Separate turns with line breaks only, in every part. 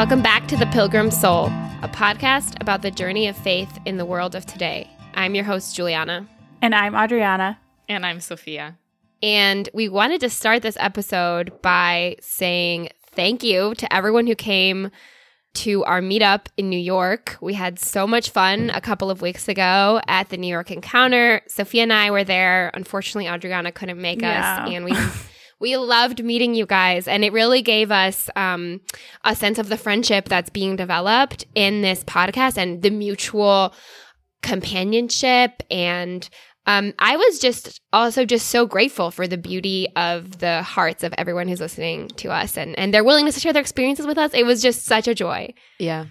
Welcome back to The Pilgrim Soul, a podcast about the journey of faith in the world of today. I'm your host, Juliana.
And I'm Adriana.
And I'm Sophia.
And we wanted to start this episode by saying thank you to everyone who came to our meetup in New York. We had so much fun a couple of weeks ago at the New York Encounter. Sophia and I were there. Unfortunately, Adriana couldn't make
Yeah.
us, and we we loved meeting you guys, and it really gave us um, a sense of the friendship that's being developed in this podcast and the mutual companionship and um, I was just also just so grateful for the beauty of the hearts of everyone who's listening to us and, and their willingness to share their experiences with us. It was just such a joy.
Yeah.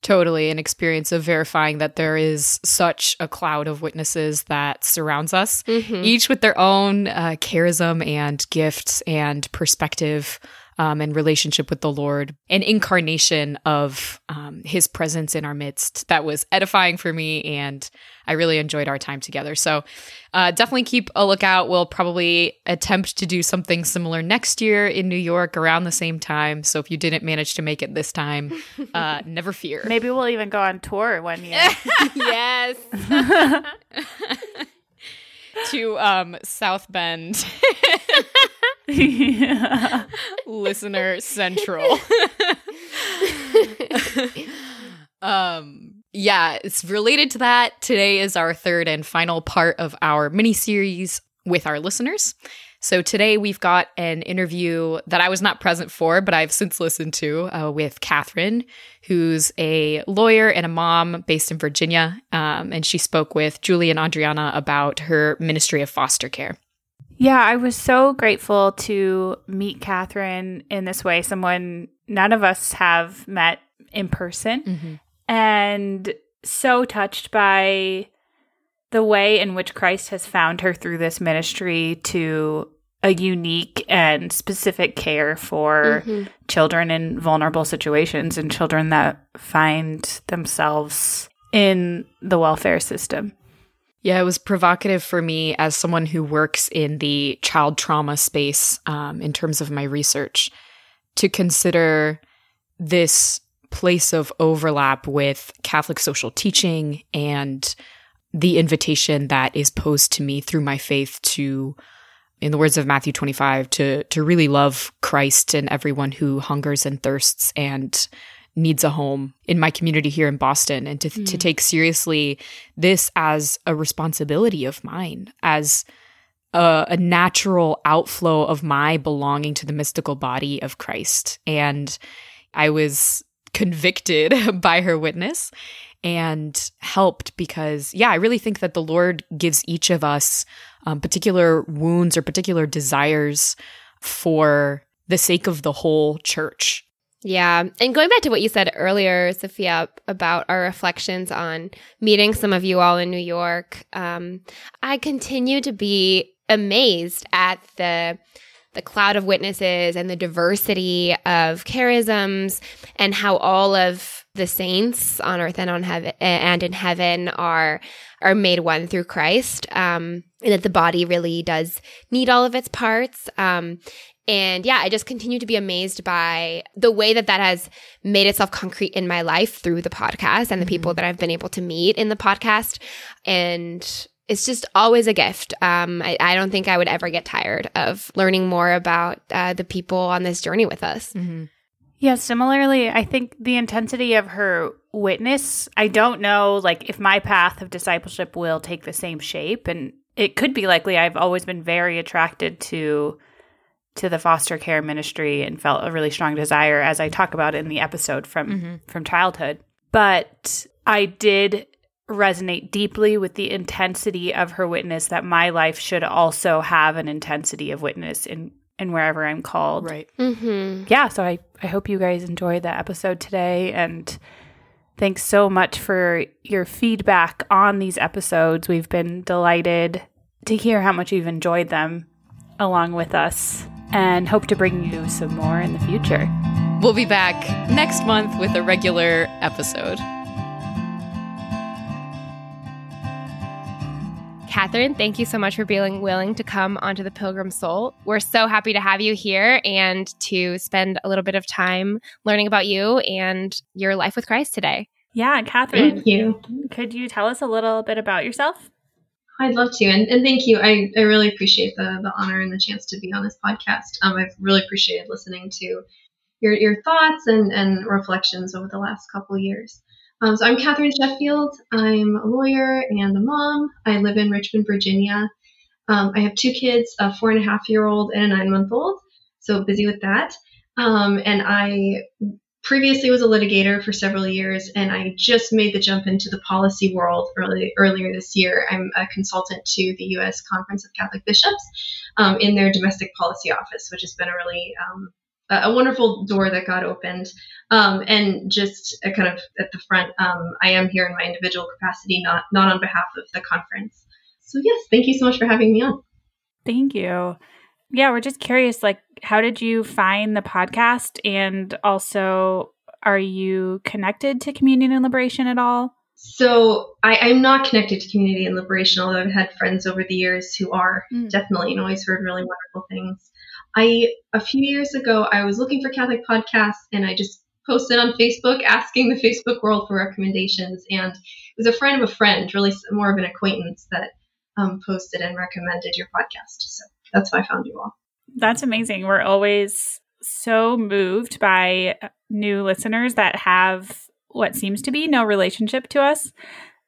Totally an experience of verifying that there is such a cloud of witnesses that surrounds us,
Mhm.
each with their own uh, charism and gifts and perspective um, and relationship with the Lord, an incarnation of um, his presence in our midst that was edifying for me. And I really enjoyed our time together. So uh, definitely keep a lookout. We'll probably attempt to do something similar next year in New York around the same time. So if you didn't manage to make it this time, uh, never fear.
Maybe we'll even go on tour one year.
yes.
to um, South Bend,
yeah.
listener central. um, yeah, it's related to that. Today is our third and final part of our mini series with our listeners. So today we've got an interview that I was not present for, but I've since listened to uh, with Catherine, who's a lawyer and a mom based in Virginia. Um, and she spoke with Julie and Adriana about her ministry of foster care.
Yeah, I was so grateful to meet Catherine in this way, someone none of us have met in person, and so touched by the way in which Christ has found her through this ministry to a unique and specific care for
Mhm.
children in vulnerable situations and children that find themselves in the welfare system.
Yeah, it was provocative for me as someone who works in the child trauma space um, in terms of my research to consider this place of overlap with Catholic social teaching and the invitation that is posed to me through my faith to in the words of Matthew 25 to to really love Christ and everyone who hungers and thirsts and needs a home in my community here in Boston and to to take seriously this as a responsibility of mine as a, a natural outflow of my belonging to the mystical body of Christ. And I was convicted by her witness and helped because yeah i really think that the lord gives each of us um, particular wounds or particular desires for the sake of the whole church
Yeah. And going back to what you said earlier, Sophia, about our reflections on meeting some of you all in New York, um, I continue to be amazed at the the cloud of witnesses and the diversity of charisms and how all of the saints on earth and on heaven and in heaven are are made one through Christ. Um, and that the body really does need all of its parts. Um, and yeah, I just continue to be amazed by the way that that has made itself concrete in my life through the podcast and the people that I've been able to meet in the podcast. And it's just always a gift. Um, I, I don't think I would ever get tired of learning more about uh, the people on this journey with us.
Yeah, similarly, I think the intensity of her witness, I don't know like if my path of discipleship will take the same shape and it could be likely I've always been very attracted to to the foster care ministry and felt a really strong desire as I talk about in the episode from from childhood. But I did resonate deeply with the intensity of her witness that my life should also have an intensity of witness in in wherever I'm called
right
Mm-hmm.
yeah, so I, I hope you guys enjoyed the episode today. And thanks so much for your feedback on these episodes. We've been delighted to hear how much you've enjoyed them along with us and hope to bring you some more in the future.
we'll be back next month with a regular episode
Catherine, thank you so much for being willing to come onto the Pilgrim Soul. We're so happy to have you here and to spend a little bit of time learning about you and your life with Christ today.
Yeah, Catherine.
Thank you.
Could you tell us a little bit about yourself?
I'd love to, and, and thank you. I, I really appreciate the the honor and the chance to be on this podcast. Um, I've really appreciated listening to your your thoughts and and reflections over the last couple years. Um, so I'm Catherine Sheffield. I'm a lawyer and a mom. I live in Richmond, Virginia. Um, I have two kids, a four and a half year old and a nine month old. So busy with that. Um, and I previously was a litigator for several years, and I just made the jump into the policy world early, earlier this year. I'm a consultant to the U.S. Conference of Catholic Bishops um, in their domestic policy office, which has been a really um, a wonderful door that got opened. Um, and just kind of at the front, um, I am here in my individual capacity, not not on behalf of the conference. So yes, thank you so much for having me on.
Thank you. Yeah, we're just curious, like, how did you find the podcast? And also, are you connected to Communion and Liberation at all?
So I, am not connected to Communion and Liberation, although I've had friends over the years who are mm. definitely and always heard really wonderful things. I a few years ago I was looking for Catholic podcasts and I just posted on Facebook asking the Facebook world for recommendations and it was a friend of a friend, really more of an acquaintance that um, posted and recommended your podcast. So that's why I found you all.
That's amazing. We're always so moved by new listeners that have what seems to be no relationship to us,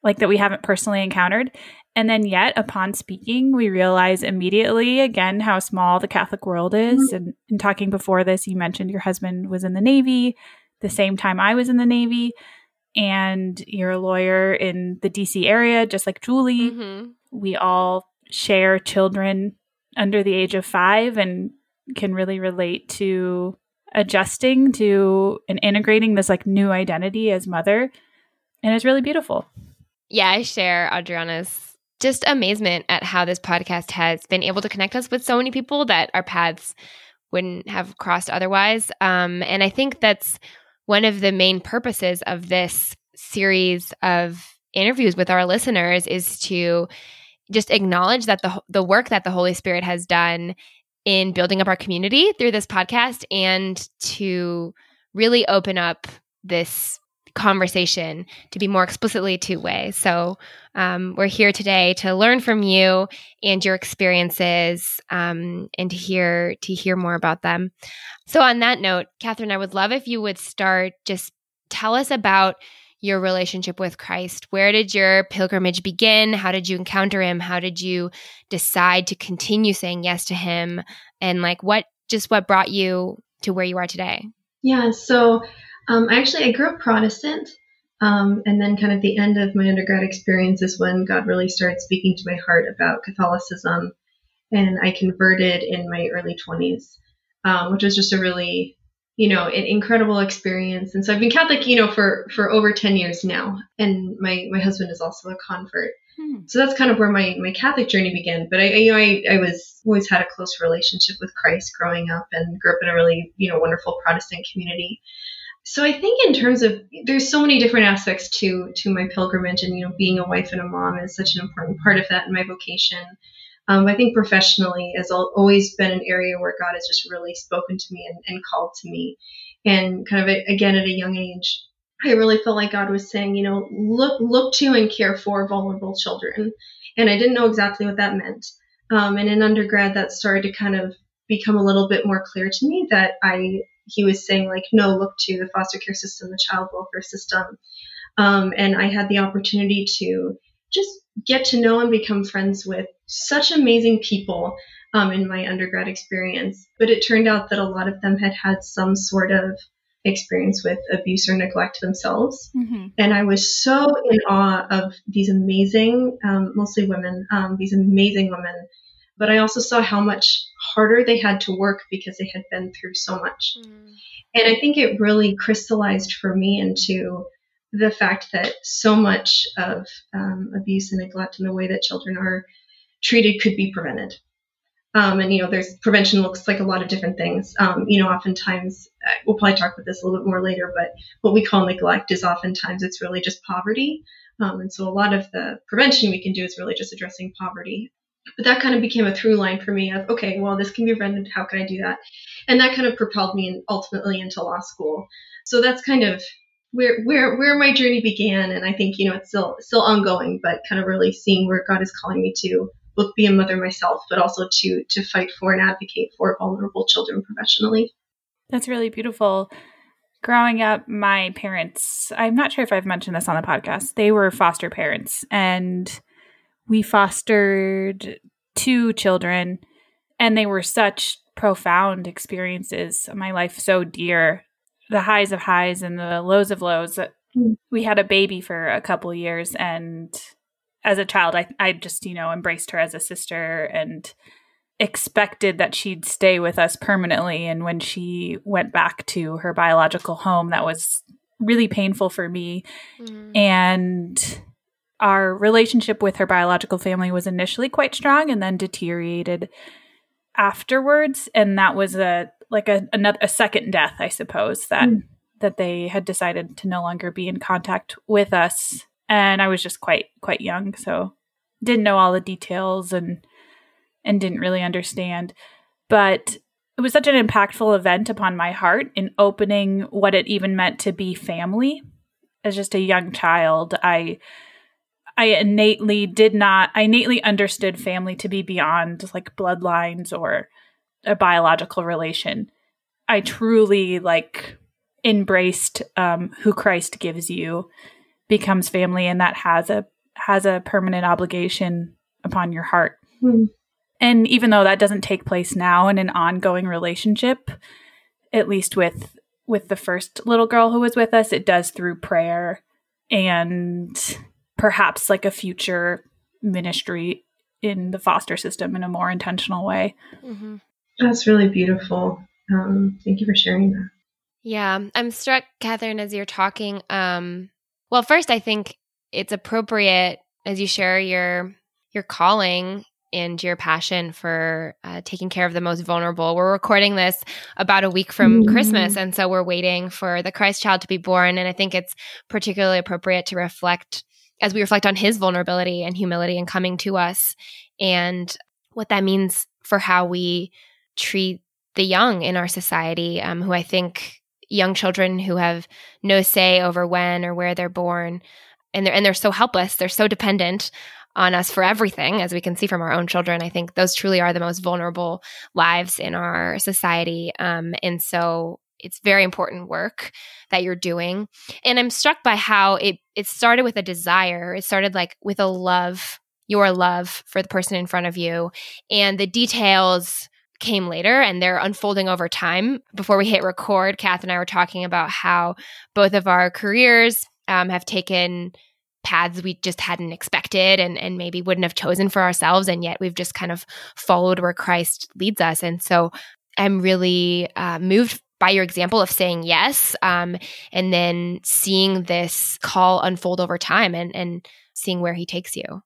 like that we haven't personally encountered. And then, yet, upon speaking, we realize immediately again how small the Catholic world is. Mm-hmm. And in talking before this, you mentioned your husband was in the Navy the same time I was in the Navy, and you're a lawyer in the DC area, just like Julie. Mm-hmm. We all share children under the age of five and can really relate to adjusting to and integrating this like new identity as mother. And it's really beautiful.
Yeah, I share Adriana's just amazement at how this podcast has been able to connect us with so many people that our paths wouldn't have crossed otherwise. Um, and I think that's one of the main purposes of this series of interviews with our listeners is to just acknowledge that the the work that the Holy Spirit has done in building up our community through this podcast and to really open up this conversation to be more explicitly two way. So um, we're here today to learn from you and your experiences um, and to hear to hear more about them. So on that note, Catherine, I would love if you would start just tell us about your relationship with Christ. Where did your pilgrimage begin? How did you encounter him? How did you decide to continue saying yes to him? And like what just what brought you to where you are today?
Yeah, so um, actually, I grew up Protestant, um, and then kind of the end of my undergrad experience is when God really started speaking to my heart about Catholicism, and I converted in my early 20s, um, which was just a really, you know, an incredible experience. And so I've been Catholic, you know, for for over 10 years now, and my my husband is also a convert. Hmm. So that's kind of where my, my Catholic journey began. But I, you know, I, I was always had a close relationship with Christ growing up and grew up in a really, you know, wonderful Protestant community. So I think in terms of there's so many different aspects to to my pilgrimage, and you know, being a wife and a mom is such an important part of that in my vocation. Um, I think professionally has always been an area where God has just really spoken to me and, and called to me, and kind of a, again at a young age, I really felt like God was saying, you know, look look to and care for vulnerable children, and I didn't know exactly what that meant. Um, and in undergrad, that started to kind of become a little bit more clear to me that I he was saying like, no, look to the foster care system, the child welfare system. Um, and I had the opportunity to just get to know and become friends with such amazing people um, in my undergrad experience. But it turned out that a lot of them had had some sort of experience with abuse or neglect themselves. Mm-hmm. And I was so in awe of these amazing, um, mostly women, um, these amazing women but I also saw how much harder they had to work because they had been through so much. Mm. And I think it really crystallized for me into the fact that so much of um, abuse and neglect and the way that children are treated could be prevented. Um, and you know, there's prevention looks like a lot of different things. Um, you know, oftentimes we'll probably talk about this a little bit more later, but what we call neglect is oftentimes it's really just poverty. Um, and so a lot of the prevention we can do is really just addressing poverty. But that kind of became a through line for me of okay, well, this can be prevented. How can I do that? And that kind of propelled me ultimately into law school. So that's kind of where where where my journey began. And I think you know it's still still ongoing, but kind of really seeing where God is calling me to both be a mother myself, but also to to fight for and advocate for vulnerable children professionally.
That's really beautiful. Growing up, my parents, I'm not sure if I've mentioned this on the podcast, they were foster parents and we fostered two children and they were such profound experiences. My life so dear. The highs of highs and the lows of lows. Hmm. We had a baby for a couple years and as a child, I, I just, you know, embraced her as a sister and expected that she'd stay with us permanently. And when she went back to her biological home, that was really painful for me. Mm. And our relationship with her biological family was initially quite strong and then deteriorated afterwards. And that was a like a another a second death, I suppose, that mm. that they had decided to no longer be in contact with us and I was just quite quite young, so didn't know all the details and and didn't really understand. But it was such an impactful event upon my heart in opening what it even meant to be family. As just a young child, I I innately did not I innately understood family to be beyond like bloodlines or a biological relation. I truly like embraced um, who Christ gives you becomes family and that has a has a permanent obligation upon your heart. Mm. And even though that doesn't take place now in an ongoing relationship, at least with with the first little girl who was with us, it does through prayer and perhaps like a future ministry in the foster system in a more intentional way.
Mm-hmm. That's really beautiful. Um, thank you for sharing that.
Yeah, I'm struck, Catherine, as you're talking. Um, well, first, I think it's appropriate as you share your your calling and your passion for uh, taking care of the most vulnerable. We're recording this about a week from mm-hmm. Christmas, and so we're waiting for the Christ child to be born. And I think it's particularly appropriate to reflect as we reflect on his vulnerability and humility and coming to us, and what that means for how we treat the young in our society, um, who I think young children who have no say over when or where they're born and they're and they're so helpless they're so dependent on us for everything as we can see from our own children i think those truly are the most vulnerable lives in our society um, and so it's very important work that you're doing. And i'm struck by how it it started with a desire. It started like with a love your love for the person in front of you and the details came later and they're unfolding over time. Before we hit record, Kath and I were talking about how both of our careers um, have taken paths we just hadn't expected and, and maybe wouldn't have chosen for ourselves. And yet we've just kind of followed where Christ leads us. And so I'm really uh, moved by your example of saying yes um, and then seeing this call unfold over time and, and seeing where he takes you.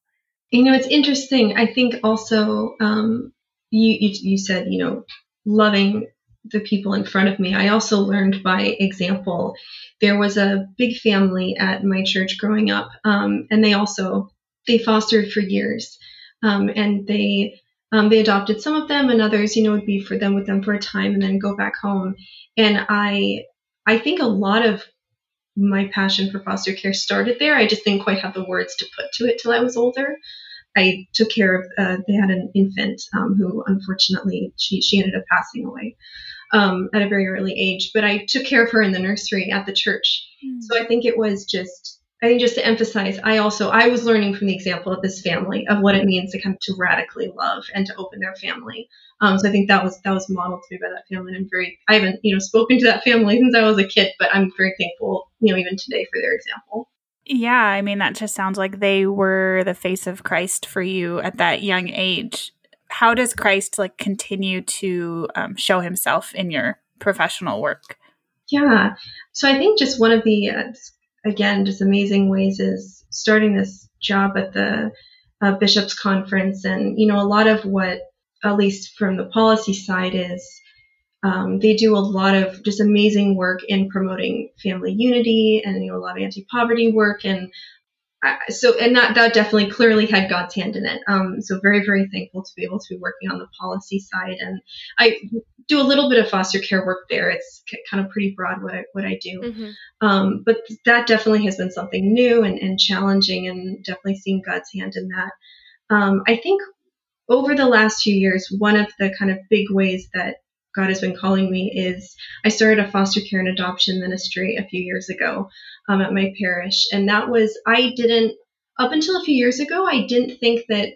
You know, it's interesting. I think also um, you, you, you said, you know, loving the people in front of me. I also learned by example. There was a big family at my church growing up, um, and they also they fostered for years, um, and they um, they adopted some of them, and others, you know, would be for them with them for a time and then go back home. And I I think a lot of my passion for foster care started there. I just didn't quite have the words to put to it till I was older. I took care of. Uh, they had an infant um, who, unfortunately, she she ended up passing away um, at a very early age. But I took care of her in the nursery at the church. Mm. So I think it was just. I think just to emphasize, I also I was learning from the example of this family of what it means to come to radically love and to open their family. Um, so I think that was that was modeled to me by that family. And I'm very I haven't you know spoken to that family since I was a kid, but I'm very thankful you know even today for their example.
Yeah, I mean, that just sounds like they were the face of Christ for you at that young age. How does Christ like continue to um, show himself in your professional work?
Yeah, so I think just one of the, uh, again, just amazing ways is starting this job at the uh, Bishops Conference. And, you know, a lot of what at least from the policy side, is um, they do a lot of just amazing work in promoting family unity and you know a lot of anti-poverty work and I, so and that that definitely clearly had God's hand in it. Um, so very very thankful to be able to be working on the policy side and I do a little bit of foster care work there. It's kind of pretty broad what I what I do, mm-hmm. um, but that definitely has been something new and, and challenging and definitely seeing God's hand in that. Um, I think over the last few years, one of the kind of big ways that God has been calling me is I started a foster care and adoption ministry a few years ago um, at my parish. And that was, I didn't, up until a few years ago, I didn't think that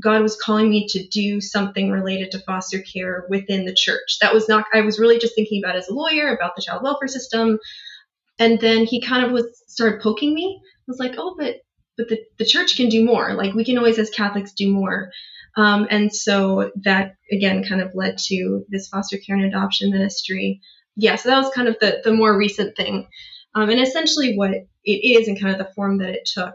God was calling me to do something related to foster care within the church. That was not, I was really just thinking about as a lawyer, about the child welfare system. And then he kind of was started poking me. I was like, oh, but but the, the church can do more. Like we can always as Catholics do more. Um, and so that again kind of led to this foster care and adoption ministry. Yeah, so that was kind of the, the more recent thing. Um, and essentially what it is and kind of the form that it took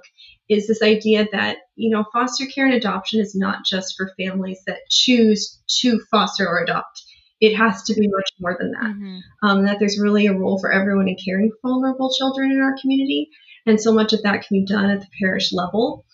is this idea that, you know, foster care and adoption is not just for families that choose to foster or adopt. It has to be much more than that. Mm-hmm. Um, that there's really a role for everyone in caring for vulnerable children in our community. And so much of that can be done at the parish level.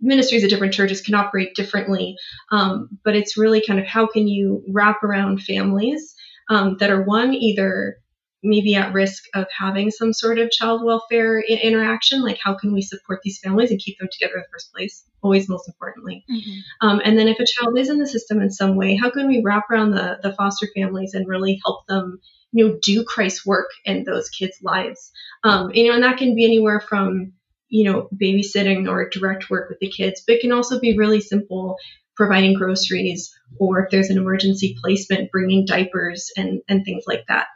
Ministries at different churches can operate differently, um, but it's really kind of how can you wrap around families um, that are one either maybe at risk of having some sort of child welfare I- interaction like how can we support these families and keep them together in the first place always most importantly mm-hmm. um, and then if a child is in the system in some way how can we wrap around the, the foster families and really help them you know do christ's work in those kids lives um, you know and that can be anywhere from you know, babysitting or direct work with the kids, but it can also be really simple providing groceries or if there's an emergency placement, bringing diapers and, and things like that.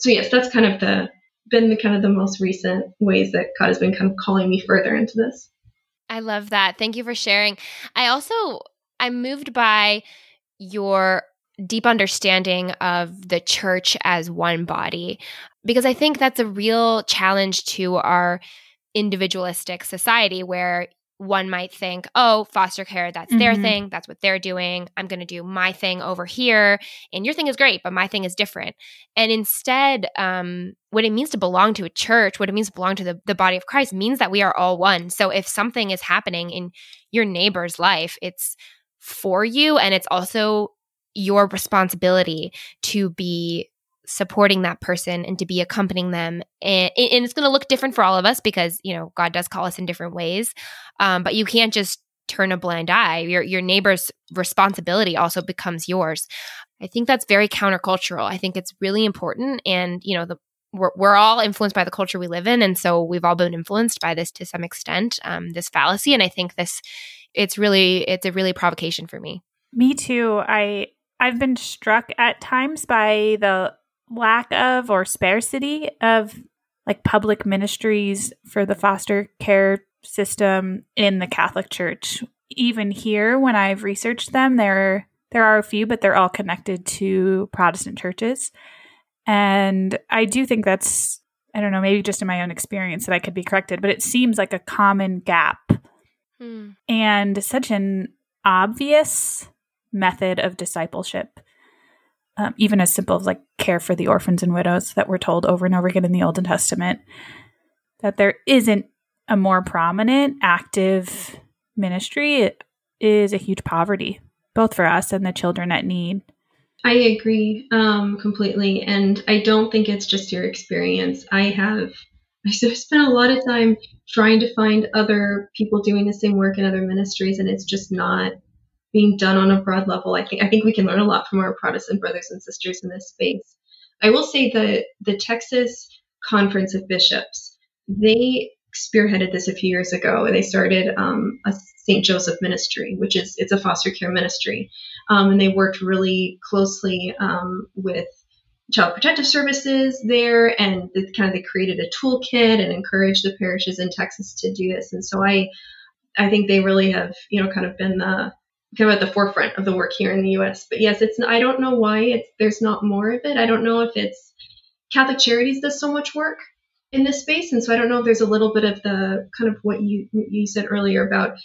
So yes, that's kind of the been the kind of the most recent ways that God has been kind of calling me further into this.
I love that. Thank you for sharing. I also I'm moved by your deep understanding of the church as one body because I think that's a real challenge to our individualistic society where one might think, oh, foster care, that's mm-hmm. their thing. That's what they're doing. I'm going to do my thing over here. And your thing is great, but my thing is different. And instead, um, what it means to belong to a church, what it means to belong to the, the body of Christ means that we are all one. So if something is happening in your neighbor's life, it's for you and it's also your responsibility to be supporting that person and to be accompanying them. And, and it's going to look different for all of us because you know god does call us in different ways. Um, but you can't just turn a blind eye. Your your neighbor's responsibility also becomes yours. I think that's very countercultural. I think it's really important and you know the we're, we're all influenced by the culture we live in and so we've all been influenced by this to some extent um, this fallacy and i think this it's really it's a really provocation for me.
Me too. I i've been struck at times by the lack of or scarcity of like public ministries for the foster care system in the Catholic Church. Even here, when I've researched them, there there are a few, but they're all connected to Protestant churches. And I do think that's I don't know, maybe just in my own experience that I could be corrected, but it seems like a common gap hmm. and such an obvious method of discipleship um, even as simple as like care for the orphans and widows that we're told over and over again in the Old Testament, that there isn't a more prominent, active ministry is a huge poverty, both for us and the children at need.
I agree um, completely. And I don't think it's just your experience. I have I spent a lot of time trying to find other people doing the same work in other ministries, and it's just not being done on a broad level. I think I think we can learn a lot from our Protestant brothers and sisters in this space. I will say that the Texas Conference of Bishops they spearheaded this a few years ago. They started um, a St. Joseph ministry, which is it's a foster care ministry, um, and they worked really closely um, with Child Protective Services there, and they, kind of they created a toolkit and encouraged the parishes in Texas to do this. And so I, I think they really have you know kind of been the kind of at the forefront of the work here in the U.S. But yes, it's I don't know why it's there's not more of it. I don't know if it's Catholic Charities does so much work in this space, and so I don't know if there's a little bit of the kind of what you you said earlier about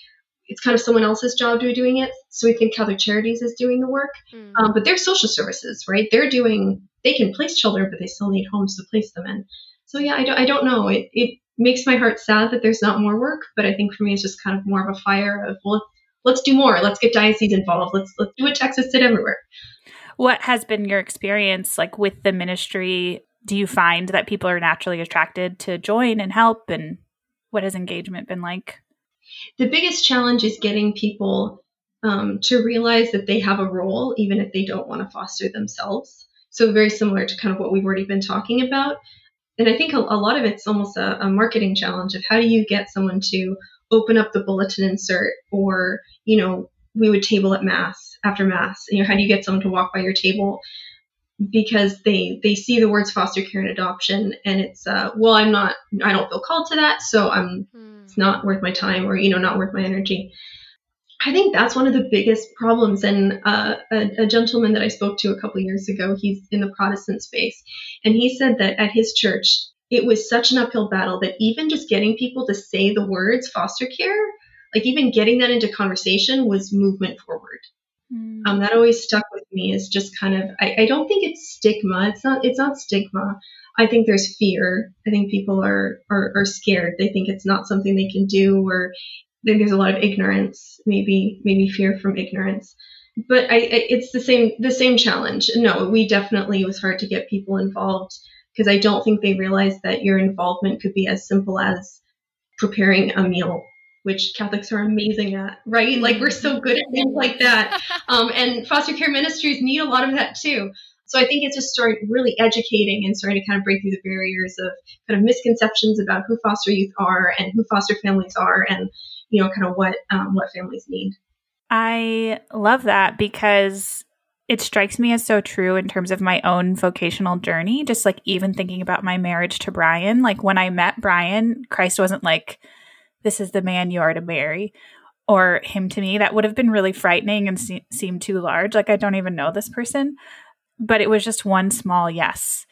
it's kind of someone else's job to be doing it. So we think Catholic Charities is doing the work, mm. um, but they're social services, right? They're doing they can place children, but they still need homes to place them in. So yeah, I don't I don't know. It it makes my heart sad that there's not more work, but I think for me it's just kind of more of a fire of well, let's do more. Let's get diocese involved. Let's let's do what Texas did everywhere.
What has been your experience like with the ministry? Do you find that people are naturally attracted to join and help and what has engagement been like?
The biggest challenge is getting people um, to realize that they have a role, even if they don't want to foster themselves. So, very similar to kind of what we've already been talking about. And I think a, a lot of it's almost a, a marketing challenge of how do you get someone to open up the bulletin insert or, you know, we would table at mass after mass. You know, how do you get someone to walk by your table because they they see the words foster care and adoption and it's uh, well i'm not i don't feel called to that so i'm mm. it's not worth my time or you know not worth my energy i think that's one of the biggest problems and uh, a, a, gentleman that i spoke to a couple years ago he's in the protestant space and he said that at his church it was such an uphill battle that even just getting people to say the words foster care like even getting that into conversation was movement forward Mm. Um, that always stuck with me is just kind of I, I don't think it's stigma. It's not it's not stigma. I think there's fear. I think people are, are, are scared. They think it's not something they can do, or think there's a lot of ignorance, maybe maybe fear from ignorance. But I, I, it's the same the same challenge. No, we definitely it was hard to get people involved because I don't think they realize that your involvement could be as simple as preparing a meal which Catholics are amazing at, right? Like we're so good at things like that. Um, and foster care ministries need a lot of that too. So I think it's just starting really educating and starting to kind of break through the barriers of kind of misconceptions about who foster youth are and who foster families are and, you know, kind of what, um, what families need.
I love that because it strikes me as so true in terms of my own vocational journey. Just like even thinking about my marriage to Brian, like when I met Brian, Christ wasn't like, this is the man you are to marry or him to me. That would have been really frightening and se- seemed too large. Like i don't even know this person. But it was just one small yes.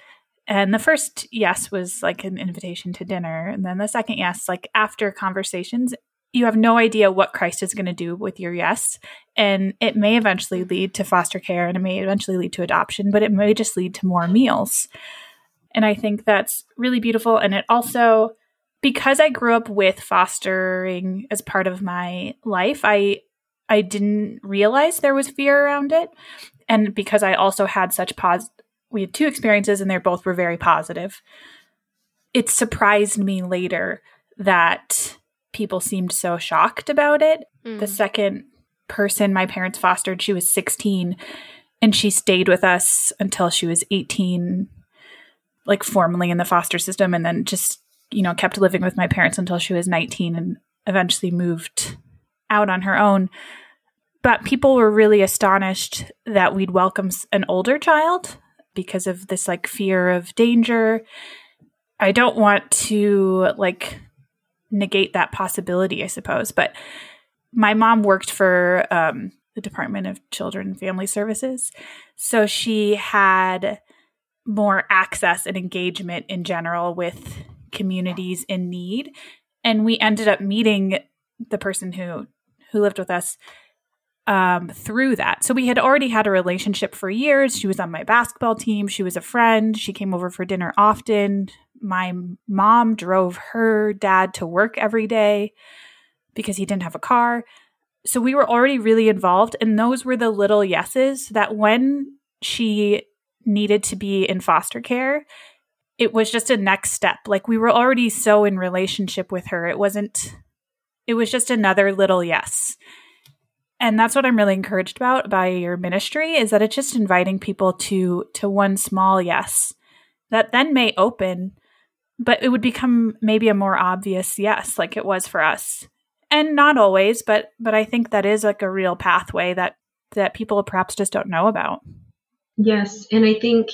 And the first yes was like an invitation to dinner. And then the second yes like after conversations you have no idea what christ is going to do with your yes and it may eventually lead to foster care and it may eventually lead to adoption but it may just lead to more meals and i think that's really beautiful and it also because I grew up with fostering as part of my life, I I didn't realize there was fear around it. And because I also had such pos we had two experiences and they both were very positive. It surprised me later that people seemed so shocked about it. Mm. The second person my parents fostered, she was 16 and she stayed with us until she was 18 like formally in the foster system and then just you know, kept living with my parents until she was 19 and eventually moved out on her own. But people were really astonished that we'd welcome an older child because of this like fear of danger. I don't want to like negate that possibility, I suppose, but my mom worked for um, the Department of Children and Family Services. So she had more access and engagement in general with communities in need. And we ended up meeting the person who who lived with us um, through that. So we had already had a relationship for years. She was on my basketball team. She was a friend. She came over for dinner often. My mom drove her dad to work every day because he didn't have a car. So we were already really involved. And those were the little yeses that when she needed to be in foster care, it was just a next step. Like we were already so in relationship with her. It wasn't it was just another little yes. And that's what I'm really encouraged about by your ministry is that it's just inviting people to to one small yes that then may open but it would become maybe a more obvious yes like it was for us. And not always, but but I think that is like a real pathway that that people perhaps just don't know about.
Yes, and I think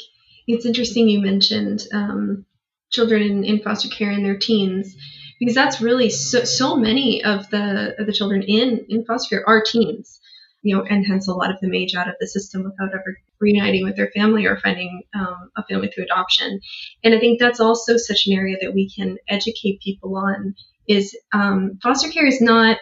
it's interesting you mentioned um, children in, foster care in their teens because that's really so, so many of the of the children in in foster care are teens you know and hence a lot of them age out of the system without ever reuniting with their family or finding um, a family through adoption and i think that's also such an area that we can educate people on is um, foster care is not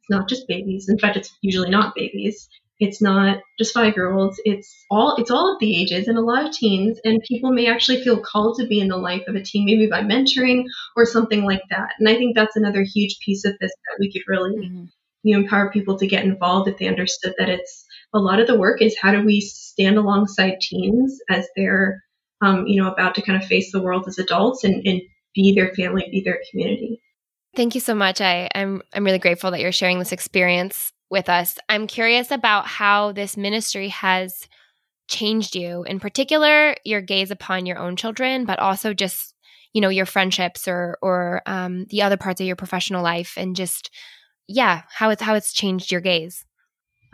It's not just babies. In fact, it's usually not babies. It's not just five year olds. It's all it's all of the ages and a lot of teens. And people may actually feel called to be in the life of a teen, maybe by mentoring or something like that. And I think that's another huge piece of this that we could really mm-hmm. you know, empower people to get involved if they understood that it's a lot of the work is how do we stand alongside teens as they're um, you know about to kind of face the world as adults and, and be their family, be their community.
Thank you so much. I, I'm I'm really grateful that you're sharing this experience with us. I'm curious about how this ministry has changed you, in particular, your gaze upon your own children, but also just you know your friendships or or um, the other parts of your professional life, and just yeah, how it's how it's changed your gaze.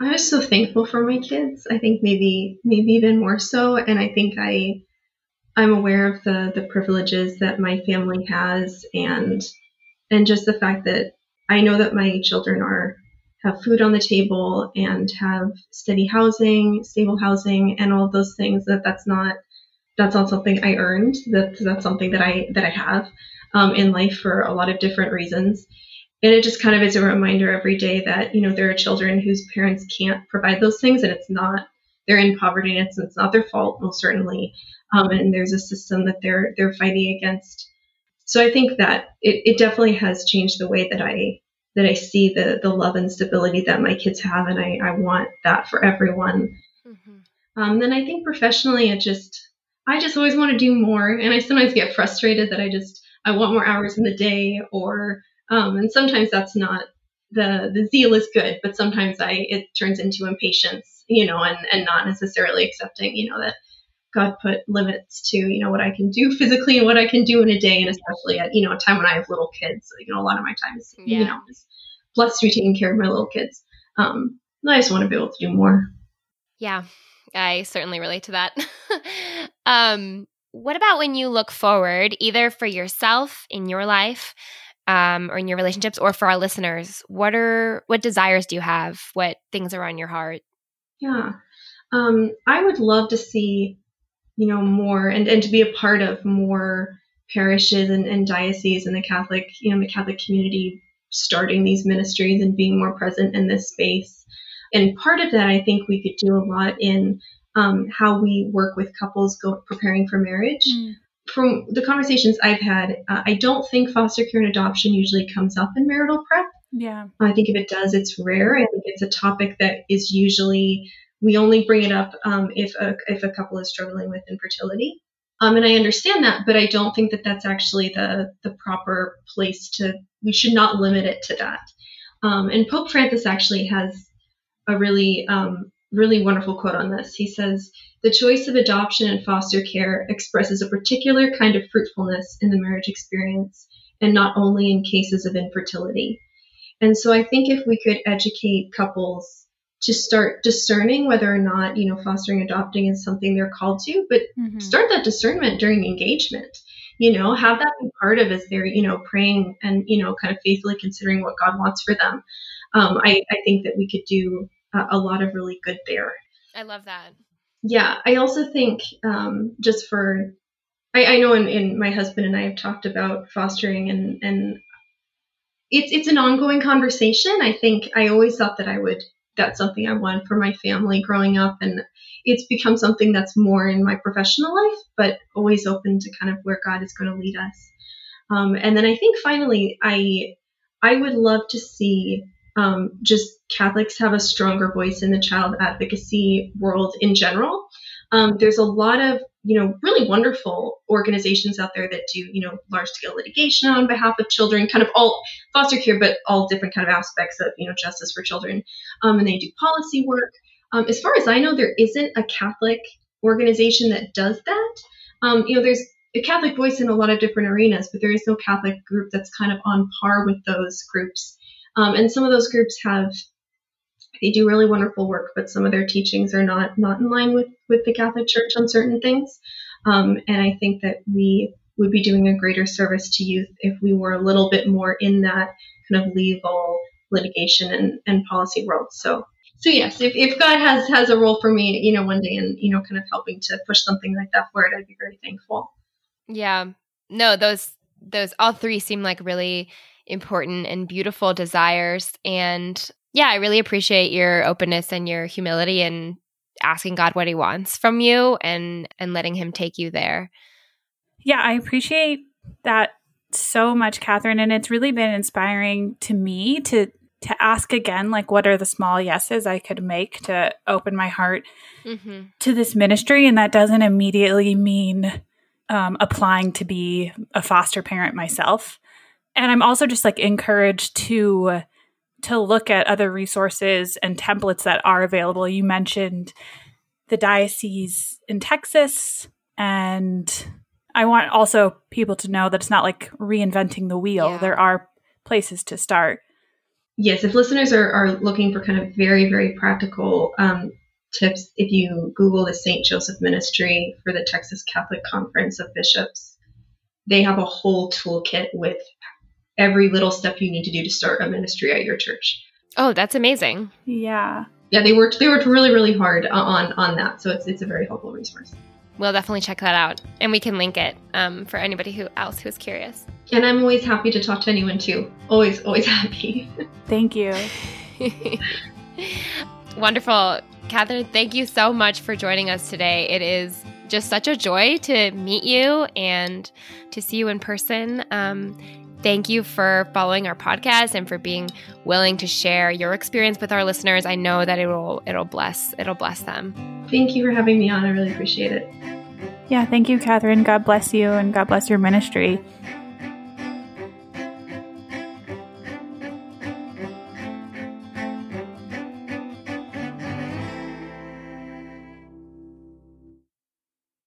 I was so thankful for my kids. I think maybe maybe even more so, and I think I I'm aware of the the privileges that my family has, and and just the fact that I know that my children are have food on the table and have steady housing, stable housing, and all those things. That that's not that's not something I earned. That that's something that I that I have um, in life for a lot of different reasons. And it just kind of is a reminder every day that you know there are children whose parents can't provide those things, and it's not they're in poverty, and it's, it's not their fault, most certainly. Um, and there's a system that they're they're fighting against. So I think that it, it definitely has changed the way that I that I see the the love and stability that my kids have, and I, I want that for everyone. Mm-hmm. Um, then I think professionally, it just I just always want to do more, and I sometimes get frustrated that I just I want more hours in the day, or um, and sometimes that's not the the zeal is good, but sometimes I it turns into impatience, you know, and and not necessarily accepting, you know, that God put limits to, you know, what I can do physically and what I can do in a day, and especially at, you know, a time when I have little kids. You know, a lot of my time is, yeah. you know, is blessed to be taking care of my little kids. Um, I just want to be able to do more.
Yeah, I certainly relate to that. um, what about when you look forward, either for yourself in your life, um, or in your relationships, or for our listeners? What are what desires do you have? What things are on your heart?
Yeah, um, I would love to see you know, more and, and to be a part of more parishes and, and dioceses and the Catholic, you know, the Catholic community starting these ministries and being more present in this space. And part of that, I think we could do a lot in um, how we work with couples go, preparing for marriage. Mm. From the conversations I've had, uh, I don't think foster care and adoption usually comes up in marital prep.
Yeah.
I think if it does, it's rare. I think it's a topic that is usually we only bring it up um, if a if a couple is struggling with infertility. Um, and I understand that, but I don't think that that's actually the the proper place to. We should not limit it to that. Um, and Pope Francis actually has a really um, really wonderful quote on this. He says, "The choice of adoption and foster care expresses a particular kind of fruitfulness in the marriage experience, and not only in cases of infertility." And so I think if we could educate couples to start discerning whether or not you know fostering adopting is something they're called to but mm-hmm. start that discernment during engagement you know have that be part of as they're you know praying and you know kind of faithfully considering what god wants for them um, I, I think that we could do a, a lot of really good there
i love that
yeah i also think um, just for I, I know in, in my husband and i have talked about fostering and and it's it's an ongoing conversation i think i always thought that i would that's something I want for my family growing up. And it's become something that's more in my professional life, but always open to kind of where God is going to lead us. Um, and then I think finally, I I would love to see um, just Catholics have a stronger voice in the child advocacy world in general. Um, there's a lot of you know really wonderful organizations out there that do you know large scale litigation on behalf of children kind of all foster care but all different kind of aspects of you know justice for children. Um, and they do policy work. Um, as far as i know there isn't a catholic organization that does that. Um, you know there's a catholic voice in a lot of different arenas but there is no catholic group that's kind of on par with those groups um, and some of those groups have they do really wonderful work, but some of their teachings are not not in line with with the Catholic Church on certain things. Um, and I think that we would be doing a greater service to youth if we were a little bit more in that kind of legal litigation and, and policy world. So so yes, if, if God has has a role for me, you know, one day and you know, kind of helping to push something like that forward, I'd be very thankful.
Yeah. No, those those all three seem like really important and beautiful desires. And yeah, I really appreciate your openness and your humility and asking God what he wants from you and and letting him take you there.
Yeah, I appreciate that so much, Catherine. And it's really been inspiring to me to to ask again, like, what are the small yeses I could make to open my heart mm-hmm. to this ministry? And that doesn't immediately mean um, applying to be a foster parent myself. And I'm also just like encouraged to to look at other resources and templates that are available. You mentioned the diocese in Texas and I want also people to know that it's not like reinventing the wheel. Yeah. There are places to start.
Yes, if listeners are, are looking for kind of very, very practical um, tips, if you Google the St. Joseph Ministry for the Texas Catholic Conference of Bishops, they have a whole toolkit with every little step you need to do to start a ministry at your church.
Oh, that's amazing.
Yeah.
Yeah, they worked they worked really, really hard on on that. So it's it's a very helpful resource.
We'll definitely check that out. And we can link it um, for anybody who else who's curious.
And i'm always happy to talk to anyone too. Always always happy.
Thank you.
Wonderful. Catherine thank you so much for joining us today. It is just such a joy to meet you and to see you in person. Um, Thank you for following our podcast and for being willing to share your experience with our listeners. I know that it'll it'll bless it'll bless them.
Thank you for having me on. I really appreciate it.
Yeah, thank you, Catherine. God bless you and God bless your ministry.